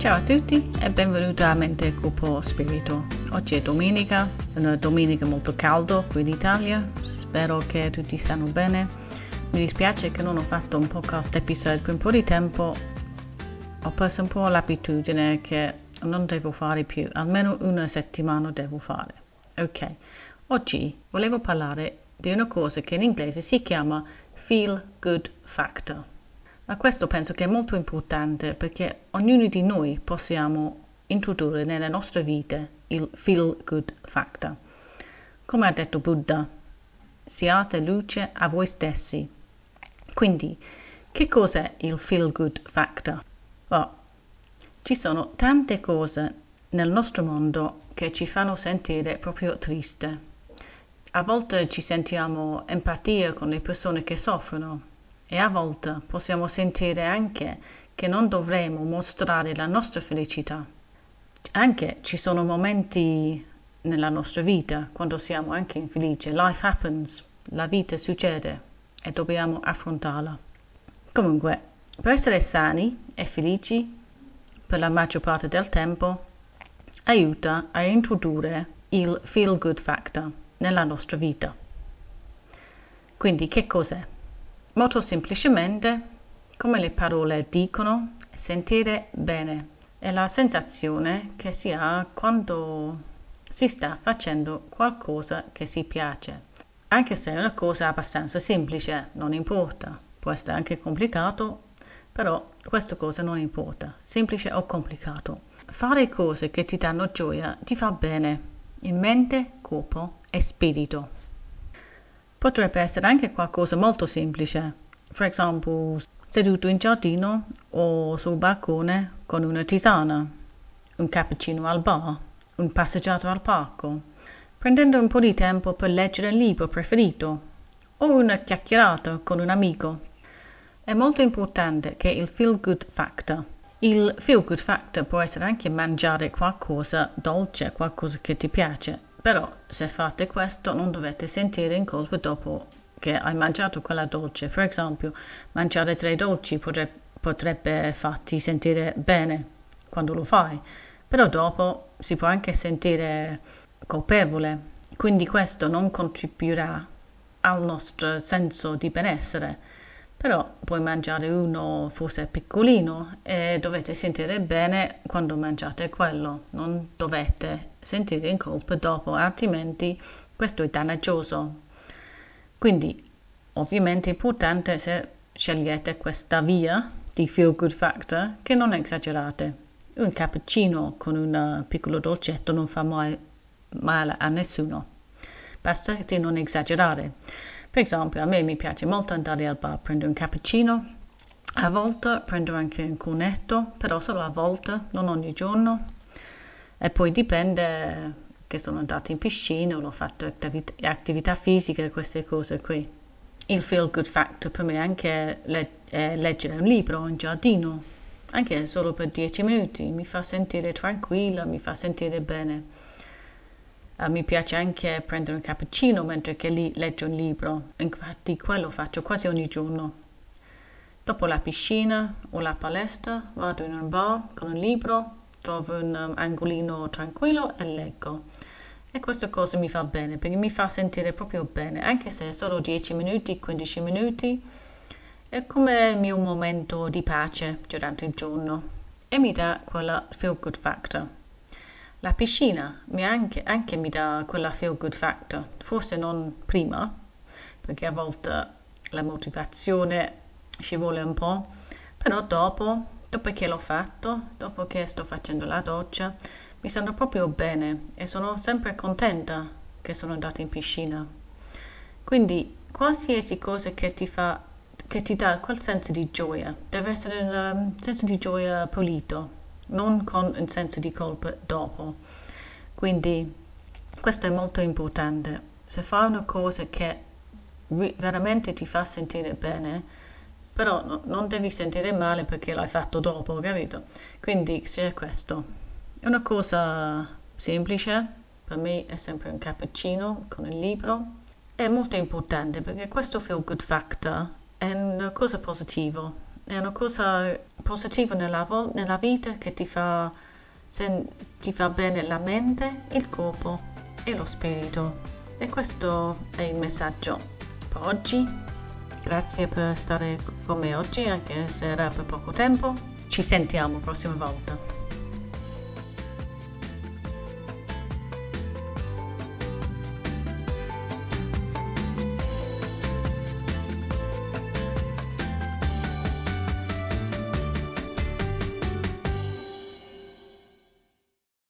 Ciao a tutti e benvenuti a Mente Cupo Spirito. Oggi è domenica, una domenica molto calda qui in Italia. Spero che tutti stanno bene. Mi dispiace che non ho fatto un podcast episodio per un po' di tempo. Ho perso un po' l'abitudine che non devo fare più, almeno una settimana devo fare. Ok, oggi volevo parlare di una cosa che in inglese si chiama Feel Good Factor. Ma questo penso che è molto importante perché ognuno di noi possiamo introdurre nelle nostre vite il Feel Good Factor. Come ha detto Buddha, siate luce a voi stessi. Quindi, che cos'è il Feel Good Factor? Oh, ci sono tante cose nel nostro mondo che ci fanno sentire proprio triste a volte ci sentiamo empatia con le persone che soffrono e a volte possiamo sentire anche che non dovremmo mostrare la nostra felicità. Anche ci sono momenti nella nostra vita quando siamo anche infelici. Life happens, la vita succede e dobbiamo affrontarla. Comunque, per essere sani e felici per la maggior parte del tempo, aiuta a introdurre il feel good factor nella nostra vita. Quindi che cos'è? Molto semplicemente, come le parole dicono, sentire bene è la sensazione che si ha quando si sta facendo qualcosa che si piace. Anche se è una cosa abbastanza semplice, non importa. Può essere anche complicato, però questa cosa non importa, semplice o complicato. Fare cose che ti danno gioia ti fa bene, in mente, corpo e spirito. Potrebbe essere anche qualcosa molto semplice, per esempio seduto in giardino o sul balcone con una tisana, un cappuccino al bar, un passeggiato al parco, prendendo un po' di tempo per leggere il libro preferito o una chiacchierata con un amico. È molto importante che il feel good factor il feel good factor può essere anche mangiare qualcosa dolce, qualcosa che ti piace, però se fate questo non dovete sentire in colpa dopo che hai mangiato quella dolce. Per esempio, mangiare tre dolci potrebbe, potrebbe farti sentire bene quando lo fai, però dopo si può anche sentire colpevole, quindi questo non contribuirà al nostro senso di benessere però puoi mangiare uno forse piccolino e dovete sentire bene quando mangiate quello, non dovete sentire in colpa dopo, altrimenti questo è dannoso. Quindi ovviamente è importante se scegliete questa via di feel good factor che non esagerate. Un cappuccino con un piccolo dolcetto non fa mai male a nessuno, basta di non esagerare. Per esempio, a me mi piace molto andare al bar a prendere un cappuccino, a volte prendo anche un cornetto, però solo a volte, non ogni giorno. E poi dipende che sono andata in piscina ho fatto attività, attività fisiche, queste cose qui. Il feel good factor per me è anche le, è leggere un libro in giardino, anche solo per 10 minuti, mi fa sentire tranquilla, mi fa sentire bene. Uh, mi piace anche prendere un cappuccino mentre che lì leggo un libro, infatti quello faccio quasi ogni giorno. Dopo la piscina o la palestra vado in un bar con un libro, trovo un um, angolino tranquillo e leggo. E questa cosa mi fa bene perché mi fa sentire proprio bene, anche se è solo 10 minuti, 15 minuti. È come il mio momento di pace durante il giorno e mi dà quella feel good factor. La piscina mi anche, anche mi dà quella feel good factor, forse non prima, perché a volte la motivazione ci vuole un po', però dopo, dopo che l'ho fatto, dopo che sto facendo la doccia, mi sento proprio bene e sono sempre contenta che sono andata in piscina. Quindi qualsiasi cosa che ti fa che ti dà quel senso di gioia, deve essere un senso di gioia pulito, non con un senso di colpa dopo. Quindi questo è molto importante. Se fai una cosa che veramente ti fa sentire bene, però no, non devi sentire male perché l'hai fatto dopo, capito? Quindi c'è questo. È una cosa semplice, per me è sempre un cappuccino con il libro. È molto importante perché questo feel good factor è una cosa positiva è una cosa positiva nella, nella vita che ti fa, ti fa bene la mente, il corpo e lo spirito. E questo è il messaggio per oggi. Grazie per stare con me oggi, anche se era per poco tempo. Ci sentiamo la prossima volta.